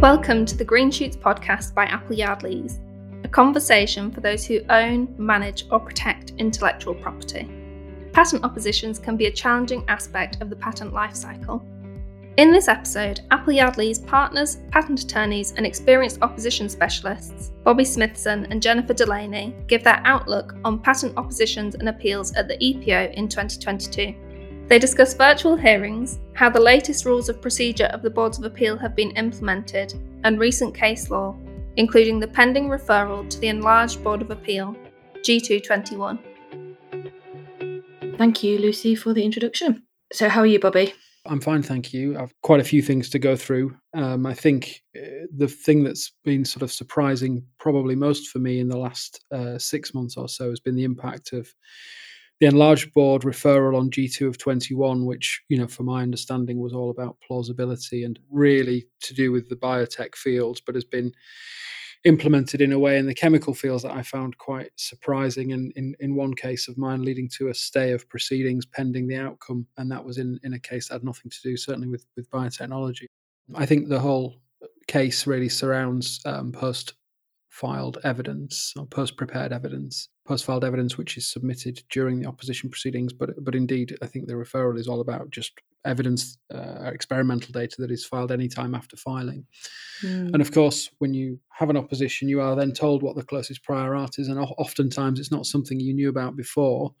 Welcome to the Green Shoots podcast by Appleyard Lees, a conversation for those who own, manage, or protect intellectual property. Patent oppositions can be a challenging aspect of the patent lifecycle. In this episode, Appleyard Lees partners, patent attorneys, and experienced opposition specialists, Bobby Smithson and Jennifer Delaney, give their outlook on patent oppositions and appeals at the EPO in 2022. They discuss virtual hearings, how the latest rules of procedure of the Boards of Appeal have been implemented, and recent case law, including the pending referral to the enlarged Board of Appeal, G221. Thank you, Lucy, for the introduction. So, how are you, Bobby? I'm fine, thank you. I've quite a few things to go through. Um, I think uh, the thing that's been sort of surprising, probably most for me in the last uh, six months or so, has been the impact of the enlarged board referral on G2 of 21, which, you know, from my understanding was all about plausibility and really to do with the biotech fields, but has been implemented in a way in the chemical fields that I found quite surprising. And in, in one case of mine, leading to a stay of proceedings pending the outcome. And that was in, in a case that had nothing to do, certainly, with, with biotechnology. I think the whole case really surrounds um, post filed evidence or post prepared evidence, post filed evidence which is submitted during the opposition proceedings. But but indeed, I think the referral is all about just evidence, uh, experimental data that is filed any time after filing. Mm. And of course, when you have an opposition, you are then told what the closest prior art is, and oftentimes it's not something you knew about before.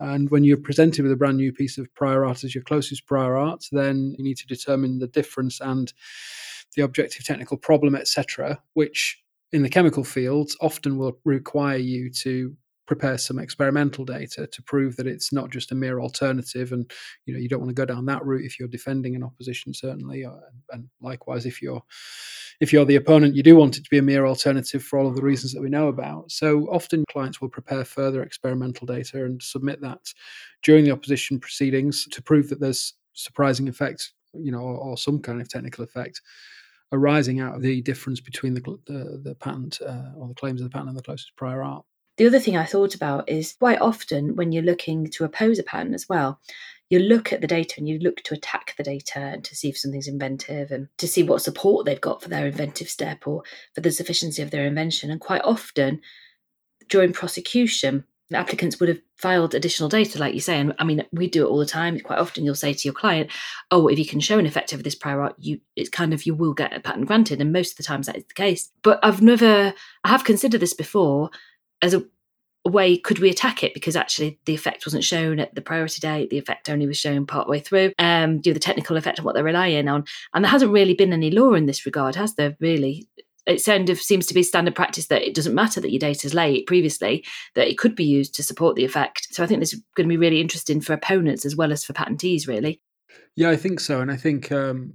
And when you're presented with a brand new piece of prior art as your closest prior art, then you need to determine the difference and the objective technical problem, etc., which in the chemical fields often will require you to prepare some experimental data to prove that it's not just a mere alternative and you know you don't want to go down that route if you're defending an opposition certainly uh, and likewise if you're if you're the opponent you do want it to be a mere alternative for all of the reasons that we know about. So often clients will prepare further experimental data and submit that during the opposition proceedings to prove that there's surprising effect you know or, or some kind of technical effect arising out of the difference between the the, the patent uh, or the claims of the patent and the closest prior art. The other thing I thought about is quite often when you're looking to oppose a patent as well, you look at the data and you look to attack the data and to see if something's inventive and to see what support they've got for their inventive step or for the sufficiency of their invention. And quite often during prosecution, applicants would have filed additional data, like you say. And I mean, we do it all the time. Quite often, you'll say to your client, "Oh, if you can show an effect of this prior art, you it's kind of you will get a patent granted." And most of the times, that is the case. But I've never, I have considered this before as a, way. Could we attack it because actually the effect wasn't shown at the priority date? The effect only was shown part way through. Um, do the technical effect and what they're relying on, and there hasn't really been any law in this regard, has there? Really, it kind of seems to be standard practice that it doesn't matter that your data is late previously, that it could be used to support the effect. So I think this is going to be really interesting for opponents as well as for patentees, really. Yeah, I think so. And I think um,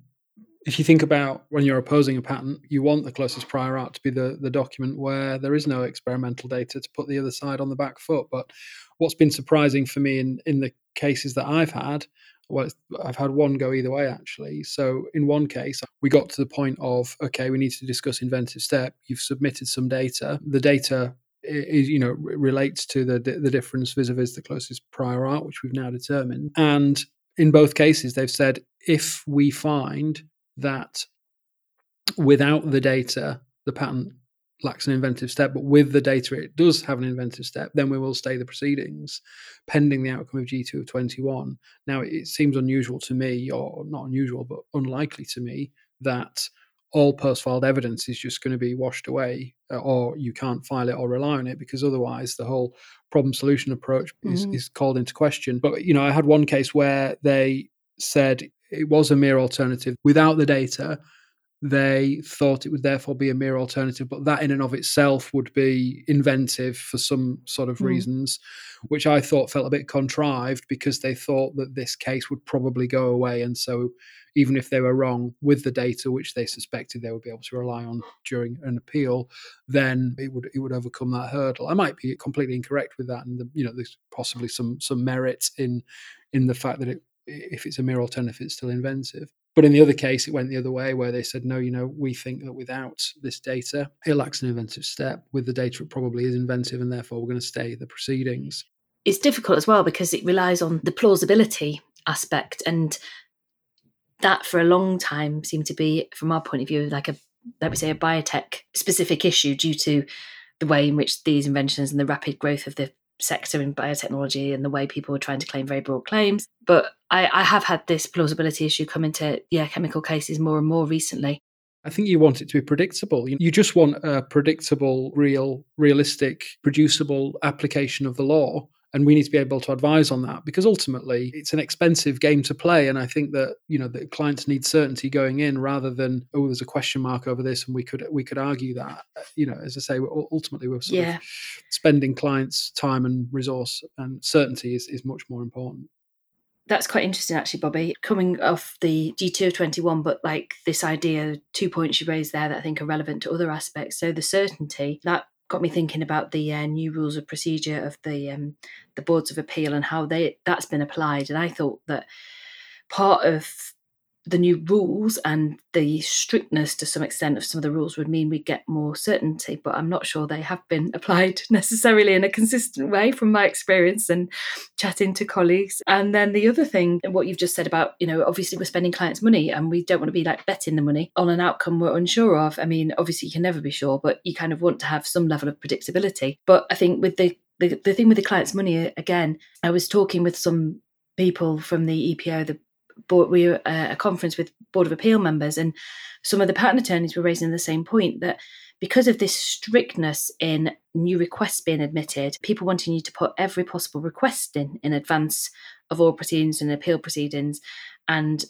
if you think about when you're opposing a patent, you want the closest prior art to be the, the document where there is no experimental data to put the other side on the back foot. But what's been surprising for me in, in the cases that I've had well, I've had one go either way actually. So in one case, we got to the point of okay, we need to discuss inventive step. You've submitted some data. The data is you know relates to the the difference vis-a-vis the closest prior art, which we've now determined. And in both cases, they've said if we find that without the data, the patent lacks an inventive step, but with the data it does have an inventive step, then we will stay the proceedings pending the outcome of G2 of 21. Now, it seems unusual to me, or not unusual, but unlikely to me, that all post filed evidence is just going to be washed away, uh, or you can't file it or rely on it, because otherwise the whole problem solution approach is, mm-hmm. is called into question. But, you know, I had one case where they said it was a mere alternative without the data they thought it would therefore be a mere alternative, but that in and of itself would be inventive for some sort of mm. reasons, which I thought felt a bit contrived because they thought that this case would probably go away. And so, even if they were wrong with the data, which they suspected they would be able to rely on during an appeal, then it would it would overcome that hurdle. I might be completely incorrect with that, and the, you know, there's possibly some some merit in in the fact that it if it's a mere alternative, it's still inventive. But in the other case, it went the other way where they said, no, you know, we think that without this data, it lacks an inventive step. With the data, it probably is inventive, and therefore we're going to stay the proceedings. It's difficult as well because it relies on the plausibility aspect. And that for a long time seemed to be, from our point of view, like a let me say, a biotech specific issue due to the way in which these inventions and the rapid growth of the sector in biotechnology and the way people are trying to claim very broad claims. But I, I have had this plausibility issue come into yeah chemical cases more and more recently. I think you want it to be predictable. You just want a predictable, real, realistic, producible application of the law and we need to be able to advise on that because ultimately it's an expensive game to play. And i think that you know the clients need certainty going in rather than oh there's a question mark over this and we could we could argue that you know as i say ultimately we're sort yeah. of spending clients time and resource and certainty is, is much more important. That's quite interesting actually bobby coming off the g221 but like this idea two points you raised there that i think are relevant to other aspects. So the certainty that got me thinking about the uh, new rules of procedure of the um, the boards of appeal and how they that's been applied. And I thought that part of the new rules and the strictness to some extent of some of the rules would mean we get more certainty, but I'm not sure they have been applied necessarily in a consistent way from my experience and chatting to colleagues. And then the other thing, what you've just said about, you know, obviously we're spending clients' money and we don't want to be like betting the money on an outcome we're unsure of. I mean, obviously you can never be sure, but you kind of want to have some level of predictability. But I think with the the, the thing with the client's money again, I was talking with some people from the EPO, the board, we were at a conference with Board of Appeal members, and some of the patent attorneys were raising the same point that because of this strictness in new requests being admitted, people wanting you to put every possible request in in advance of all proceedings and appeal proceedings, and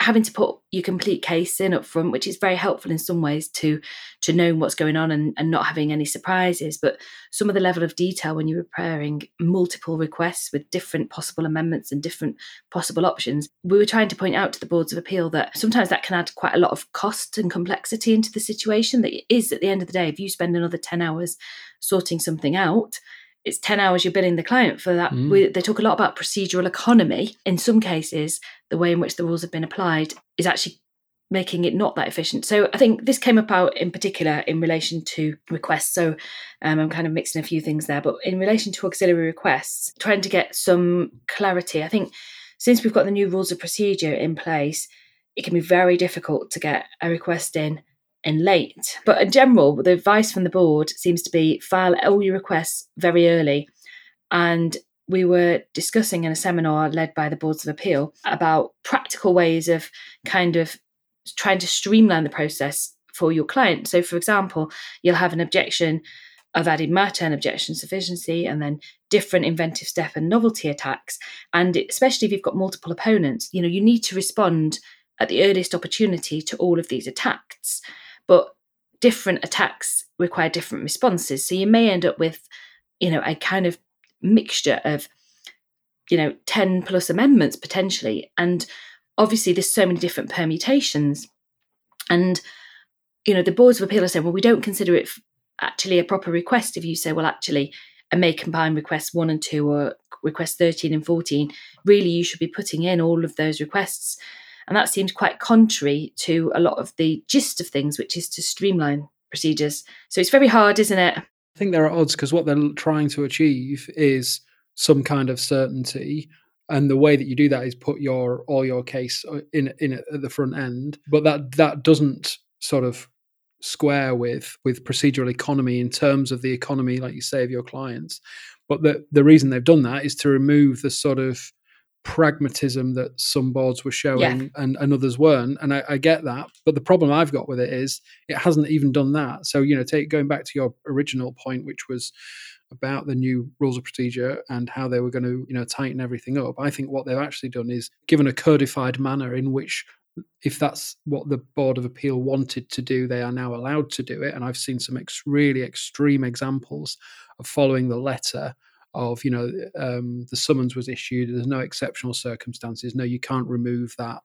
having to put your complete case in up front, which is very helpful in some ways to to knowing what's going on and, and not having any surprises. But some of the level of detail when you're preparing multiple requests with different possible amendments and different possible options, we were trying to point out to the boards of appeal that sometimes that can add quite a lot of cost and complexity into the situation. That is at the end of the day, if you spend another 10 hours sorting something out, it's 10 hours you're billing the client for that. Mm. We, they talk a lot about procedural economy. In some cases, the way in which the rules have been applied is actually making it not that efficient. So I think this came about in particular in relation to requests. So um, I'm kind of mixing a few things there, but in relation to auxiliary requests, trying to get some clarity. I think since we've got the new rules of procedure in place, it can be very difficult to get a request in and late. But in general, the advice from the board seems to be file all your requests very early. And we were discussing in a seminar led by the boards of appeal about practical ways of kind of trying to streamline the process for your client. So, for example, you'll have an objection of added matter and objection sufficiency, and then different inventive step and novelty attacks. And especially if you've got multiple opponents, you know, you need to respond at the earliest opportunity to all of these attacks but different attacks require different responses. So you may end up with, you know, a kind of mixture of, you know, 10 plus amendments potentially. And obviously there's so many different permutations. And, you know, the boards of appeal are saying, well, we don't consider it actually a proper request if you say, well, actually, a may combine requests one and two or request 13 and 14, really you should be putting in all of those requests and that seemed quite contrary to a lot of the gist of things, which is to streamline procedures. So it's very hard, isn't it? I think there are odds because what they're trying to achieve is some kind of certainty and the way that you do that is put your all your case uh, in in at the front end but that that doesn't sort of square with with procedural economy in terms of the economy like you say of your clients but the the reason they've done that is to remove the sort of pragmatism that some boards were showing yeah. and, and others weren't and I, I, get that but the problem i've got with it is it hasn't even done that so you know take going back to your original point which was about the new rules of procedure and how they were going to you know tighten everything up i think what they've actually done is given a codified manner in which if that's what the board of appeal wanted to do they are now allowed to do it and i've seen some ex- really extreme examples of following the letter of you know um, the summons was issued there's no exceptional circumstances no you can't remove that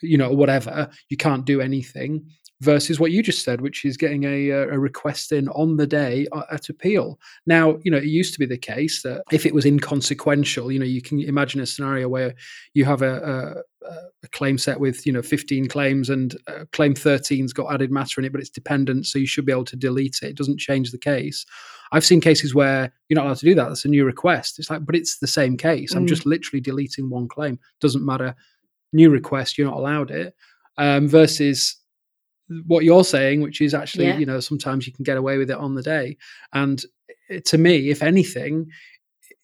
you know whatever you can't do anything versus what you just said which is getting a, a request in on the day uh, at appeal now you know it used to be the case that if it was inconsequential you know you can imagine a scenario where you have a, a, a claim set with you know 15 claims and uh, claim 13's got added matter in it but it's dependent so you should be able to delete it it doesn't change the case I've seen cases where you're not allowed to do that. That's a new request. It's like, but it's the same case. I'm mm. just literally deleting one claim. Doesn't matter. New request, you're not allowed it. Um, versus what you're saying, which is actually, Yeah. you know, sometimes you can get away with it on the day. And eh, to me, if anything,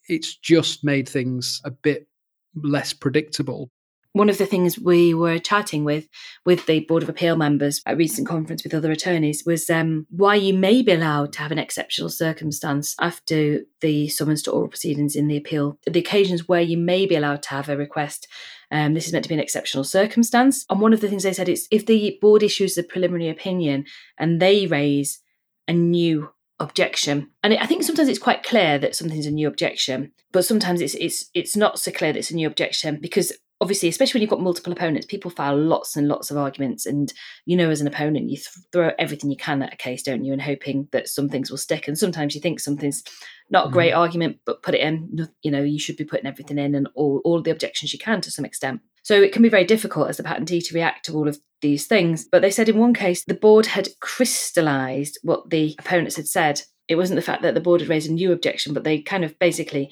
it's just made things a bit less predictable. One of the things we were chatting with with the Board of Appeal members at a recent conference with other attorneys was um, why you may be allowed to have an exceptional circumstance after the summons to oral proceedings in the appeal. The occasions where you may be allowed to have a request. Um, this is meant to be an exceptional circumstance. And one of the things they said is if the board issues a preliminary opinion and they raise a new objection and i think sometimes it's quite clear that something's a new objection but sometimes it's it's it's not so clear that it's a new objection because obviously especially when you've got multiple opponents people file lots and lots of arguments and you know as an opponent you th- throw everything you can at a case don't you and hoping that some things will stick and sometimes you think something's not a great mm-hmm. argument but put it in you know you should be putting everything in and all, all the objections you can to some extent so it can be very difficult as the patentee to react to all of these things. But they said in one case, the board had crystallized what the opponents had said. It wasn't the fact that the board had raised a new objection, but they kind of basically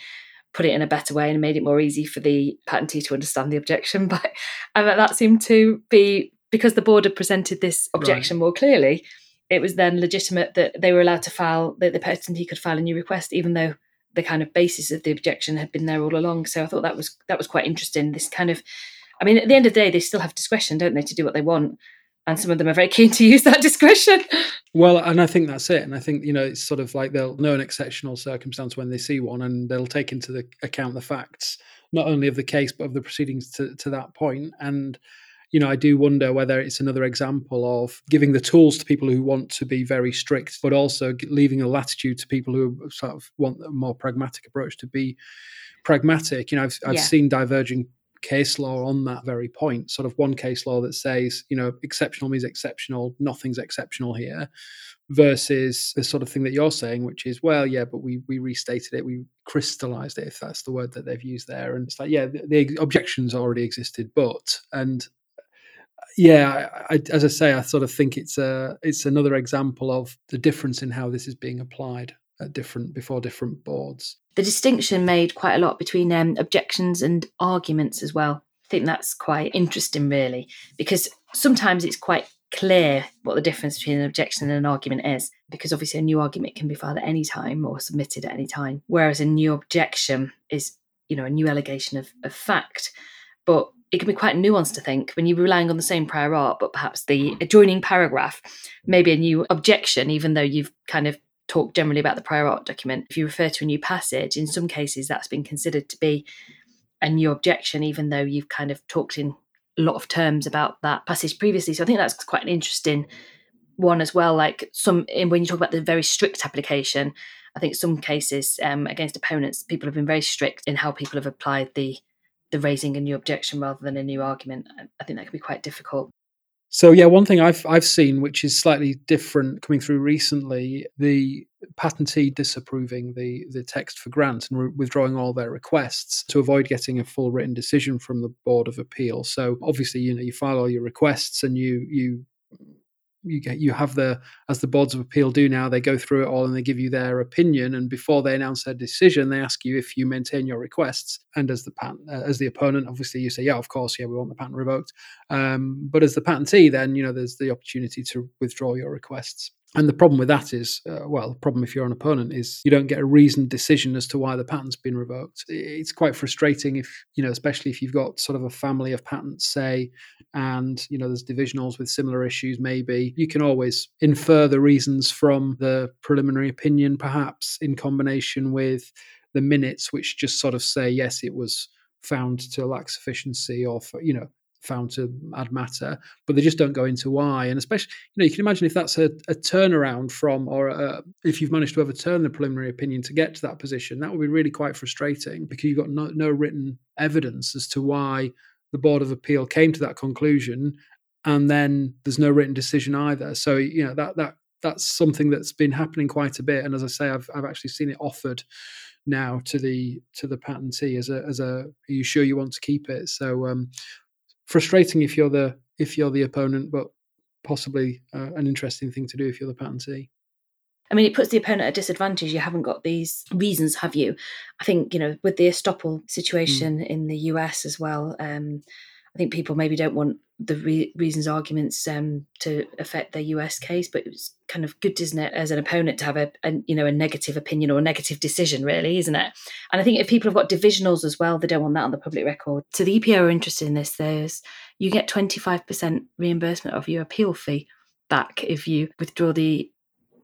put it in a better way and made it more easy for the patentee to understand the objection. But and that seemed to be because the board had presented this objection right. more clearly. It was then legitimate that they were allowed to file that the patentee could file a new request, even though the kind of basis of the objection had been there all along. So I thought that was that was quite interesting. This kind of I mean, at the end of the day, they still have discretion, don't they, to do what they want? And some of them are very keen to use that discretion. Well, and I think that's it. And I think, you know, it's sort of like they'll know an exceptional circumstance when they see one and they'll take into the account the facts, not only of the case, but of the proceedings to, to that point. And, you know, I do wonder whether it's another example of giving the tools to people who want to be very strict, but also leaving a latitude to people who sort of want a more pragmatic approach to be pragmatic. You know, I've, I've yeah. seen diverging case law on that very point. Sort of one case law that says, you know, exceptional means exceptional, nothing's exceptional here, versus the sort of thing that you're saying, which is, well, yeah, but we we restated it, we crystallized it, if that's the word that they've used there, and it's like, yeah, the, the objections already existed, but and yeah, I, I, as I say, I sort of think it's a it's another example of the difference in how this is being applied at different before different boards. The distinction made quite a lot between um, objections and arguments as well. I think that's quite interesting, really, because sometimes it's quite clear what the difference between an objection and an argument is, because obviously a new argument can be filed at any time or submitted at any time, whereas a new objection is, you know, a new allegation of, of fact. But it can be quite nuanced to think when you're relying on the same prior art, but perhaps the adjoining paragraph may be a new objection, even though you've kind of talk generally about the prior art document. If you refer to a new passage, in some cases that's been considered to be a new objection, even though you've kind of talked in a lot of terms about that passage previously. So I think that's quite an interesting one as well. Like some when you talk about the very strict application, I think some cases um, against opponents, people have been very strict in how people have applied the the raising a new objection rather than a new argument. I think that can be quite difficult. So yeah, one thing I've I've seen which is slightly different coming through recently, the patentee disapproving the the text for grant and re- withdrawing all their requests to avoid getting a full written decision from the board of appeal. So obviously, you know, you file all your requests and you you you get you have the as the boards of appeal do now they go through it all and they give you their opinion and before they announce their decision they ask you if you maintain your requests. And as the patent uh, as the opponent obviously you say yeah of course yeah we want the patent revoked. Um, but as the patentee then you know there's the opportunity to withdraw your requests and the problem with that is, uh, well, the problem if you're an opponent is you don't get a reasoned decision as to why the patent's been revoked. It's quite frustrating if, you know, especially if you've got sort of a family of patents, say, and, you know, there's divisionals with similar issues, maybe. You can always infer the reasons from the preliminary opinion, perhaps in combination with the minutes, which just sort of say, yes, it was found to lack sufficiency or, for, you know, found to add matter, but they just don't go into why. And especially, you know, you can imagine if that's a, a turnaround from, or a, if you've managed to overturn the preliminary opinion to get to that position, that would be really quite frustrating because you've got no, no written evidence as to why the Board of Appeal came to that conclusion, and then there's no written decision either. So you know that that that's something that's been happening quite a bit. And as I say, I've I've actually seen it offered now to the to the patentee as a as a are you sure you want to keep it so um frustrating if you're the if you're the opponent, but possibly uh, an interesting thing to do if you're the patentee. I mean, it puts the opponent at a disadvantage. You haven't got these reasons, have you? I think you know with the estoppel situation mm. in the US as well. Um, I think people maybe don't want the re- reasons arguments um, to affect their US case, but it's kind of good, isn't it, as an opponent to have a, a, you know a negative opinion or a negative decision, really, isn't it? And I think if people have got divisionals as well, they don't want that on the public record. So the EPO are interested in this. There's you get 25% reimbursement of your appeal fee back if you withdraw the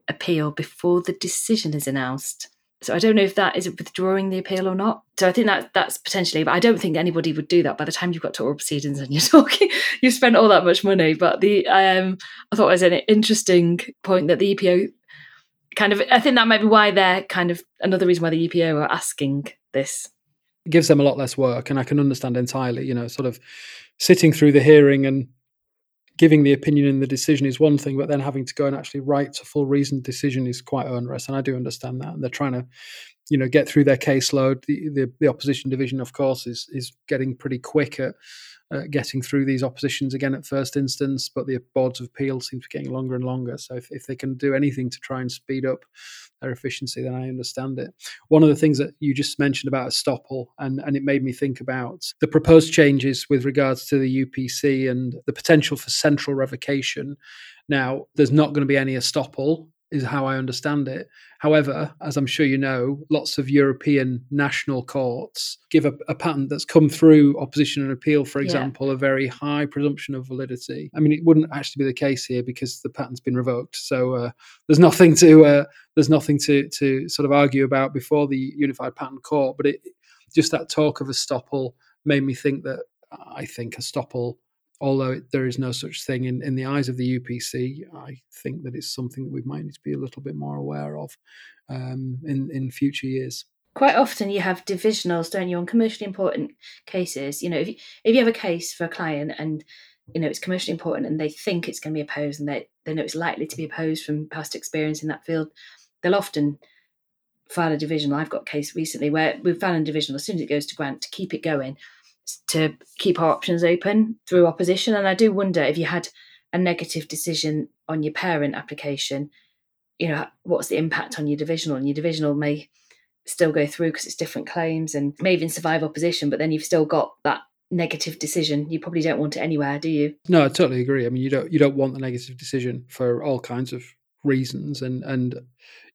appeal before the decision is announced. So I don't know if that is withdrawing the appeal or not. So I think that that's potentially, but I don't think anybody would do that by the time you've got to oral proceedings and you're talking, you've spent all that much money. But the um, I thought it was an interesting point that the EPO kind of, I think that might be why they're kind of another reason why the EPO are asking this. It gives them a lot less work, and I can understand entirely. You know, sort of sitting through the hearing and giving the opinion in the decision is one thing, but then having to go and actually write a full reasoned decision is quite onerous. And I do understand that. And they're trying to, you know, get through their caseload. The, the, the opposition division, of course, is is getting pretty quick at uh, getting through these oppositions again at first instance, but the boards of appeal seem to be getting longer and longer. So if, if they can do anything to try and speed up their efficiency, then I understand it. One of the things that you just mentioned about estoppel, and, and it made me think about the proposed changes with regards to the UPC and the potential for central revocation. Now, there's not going to be any estoppel is how I understand it. However, as I'm sure you know, lots of European national courts give a, a patent that's come through opposition and appeal, for example, yeah. a very high presumption of validity. I mean, it wouldn't actually be the case here because the patent's been revoked. So uh, there's nothing to uh, there's nothing to to sort of argue about before the Unified Patent Court. But it just that talk of estoppel made me think that I think estoppel although there is no such thing in, in the eyes of the UPC, I think that it's something that we might need to be a little bit more aware of um, in, in future years. Quite often you have divisionals, don't you, on commercially important cases. You know, if you, if you have a case for a client and you know it's commercially important and they think it's going to be opposed and they, they know it's likely to be opposed from past experience in that field, they'll often file a divisional. I've got a case recently where we've filed a divisional as soon as it goes to grant to keep it going to keep our options open through opposition. And I do wonder if you had a negative decision on your parent application, you know, what's the impact on your divisional? And your divisional may still go through because it's different claims and may even survive opposition, but then you've still got that negative decision. You probably don't want it anywhere, do you? No, I totally agree. I mean, you don't you don't want the negative decision for all kinds of reasons, and and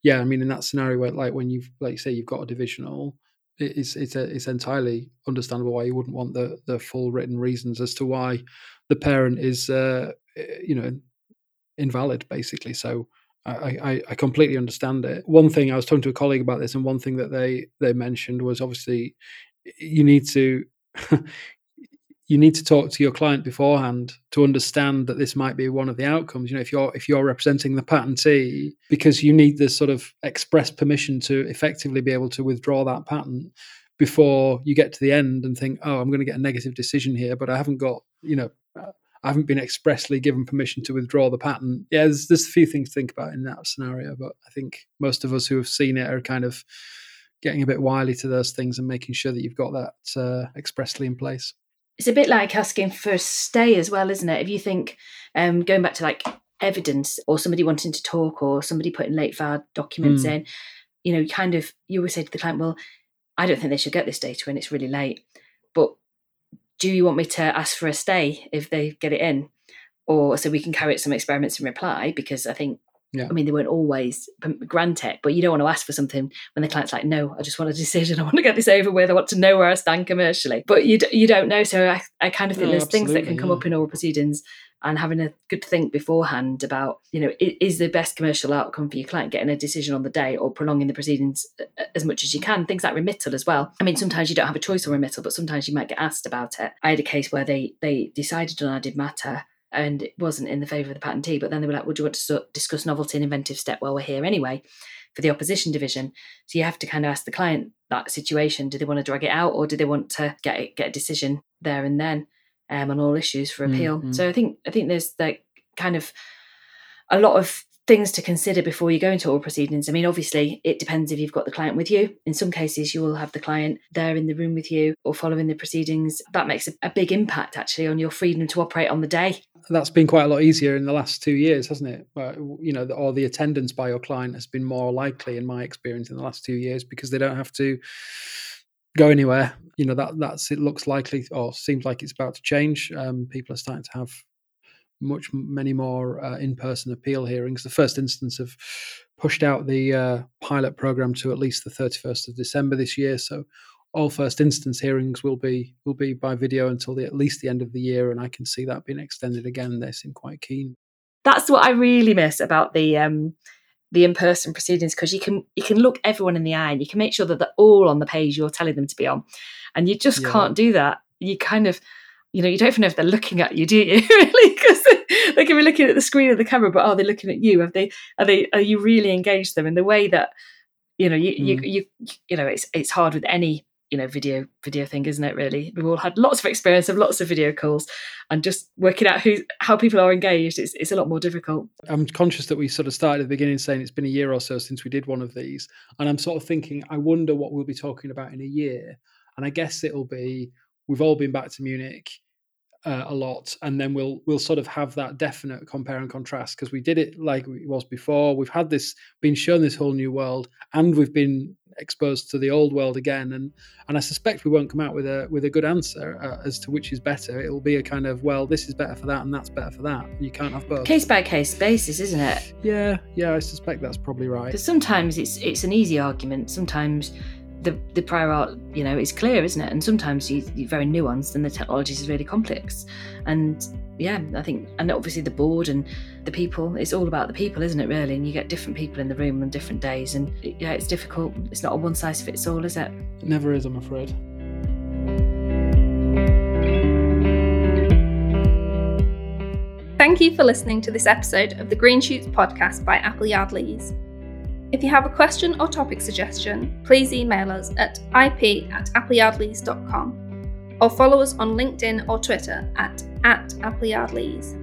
yeah, I mean, in that scenario where like when you've like say you've got a divisional, it's it's a, it's entirely understandable why you wouldn't want the the full written reasons as to why the parent is uh, eh, you know invalid basically. So I, I, I completely understand it. One thing I was talking to a colleague about this, and one thing that they they mentioned was obviously you need to you need to talk to your client beforehand to understand that this might be one of the outcomes. You know if you're if you're representing the patentee because you need this sort of express permission to effectively be able to withdraw that patent before you get to the end and think oh i'm going to get a negative decision here but i haven't got you know i haven't been expressly given permission to withdraw the patent. Yeah there's, there's a few things to think about in that scenario but i think most of us who have seen it are kind of getting a bit wily to those things and making sure that you've got that uh, expressly in place it's a bit like asking for a stay as well, isn't it? If you think um, going back to like evidence or somebody wanting to talk or somebody putting late filed documents mm. in, you know, kind of you always say to the client, well, I don't think they should get this data when it's really late, but do you want me to ask for a stay if they get it in? Or so we can carry out some experiments and reply because I think yeah. I mean, they weren't always grant tech, but you don't want to ask for something when the client's like, "No, I just want a decision. I want to get this over with. I want to know where I stand commercially." But you you don't know, so I, I kind of think no, there's things that can come yeah. up in oral proceedings, and having a good think beforehand about, you know, is the best commercial outcome for your client getting a decision on the day or prolonging the proceedings uh, uh, as much as you can. Things like remittal as well. I mean, sometimes you don't have a choice on remittal, but sometimes you might get asked about it. I had a case where they they decided on added matter and it wasn't in the favour of the patentee. But then they were like, "Would you want to discuss novelty and inventive step while we're here anyway?" For the opposition division, so you have to kind of ask the client that situation: do they want to drag it out, or do they want to get it, get a decision there and then um, on all issues for appeal? Mm-hmm. So I think I think there's like kind of a lot of things to consider before you go into oral proceedings. I mean, obviously, it depends if you've got the client with you. In some cases, you will have the client there in the room with you or following the proceedings. That makes a, a big impact actually on your freedom to operate on the day. That's been quite a lot easier in the last two years, hasn't it? you know, or the attendance by your client has been more likely, in my experience, in the last two years because they don't have to go anywhere. You know that that's it looks likely or seems like it's about to change. Um, people are starting to have much many more uh, in-person appeal hearings. The first instance have pushed out the uh, pilot program to at least the 31st of December this year. So all first instance hearings will be will be by video until the, at least the end of the year, and I can see that being extended again. They seem quite keen. That's what I really miss about the um, the in person proceedings because you can you can look everyone in the eye and you can make sure that they're all on the page you're telling them to be on, and you just yeah. can't do that. You kind of you know, you don't even know if they're looking at you, do you? really, because they can be looking at the screen of the camera, but are they looking at you? Have they? Are they? Are you really engaged them in the way that you know? You mm. you you you know, it's it's hard with any you know video video thing isn't it really? We've all had lots of experience of lots of video calls and just working out who how people are engaged it's, it's a lot more difficult. I'm conscious that we sort of started at the beginning saying it's been a year or so since we did one of these and i'm sort of thinking i wonder what we'll be talking about in a year and i guess it'll be we've all been back to munich uh, a lot, and then we'll we'll sort of have that definite compare and contrast because we did it like it was before. We've had this been shown this whole new world, and we've been exposed to the old world again. And and I suspect we won't come out with a with a good answer uh, as to which is better. It'll be a kind of well, this is better for that, and that's better for that. You can't have both. Case by case basis, isn't it? Yeah, yeah. I suspect that's probably right. Because sometimes it's it's an easy argument. Sometimes the the prior art, you know, is clear, isn't it? And sometimes you, are very nuanced, and the technology is really complex. And yeah, I think, and obviously the board and the people, it's all about the people, isn't it? Really, and you get different people in the room on different days, and yeah, it's difficult. It's not a one size fits all, is it? It never is, I'm afraid. Thank you for listening to this episode of the Green Shoots podcast by Appleyard Lees. If you have a question or topic suggestion, please email us at ip at appleyardlees.com or follow us on LinkedIn or Twitter at, at appleyardlees.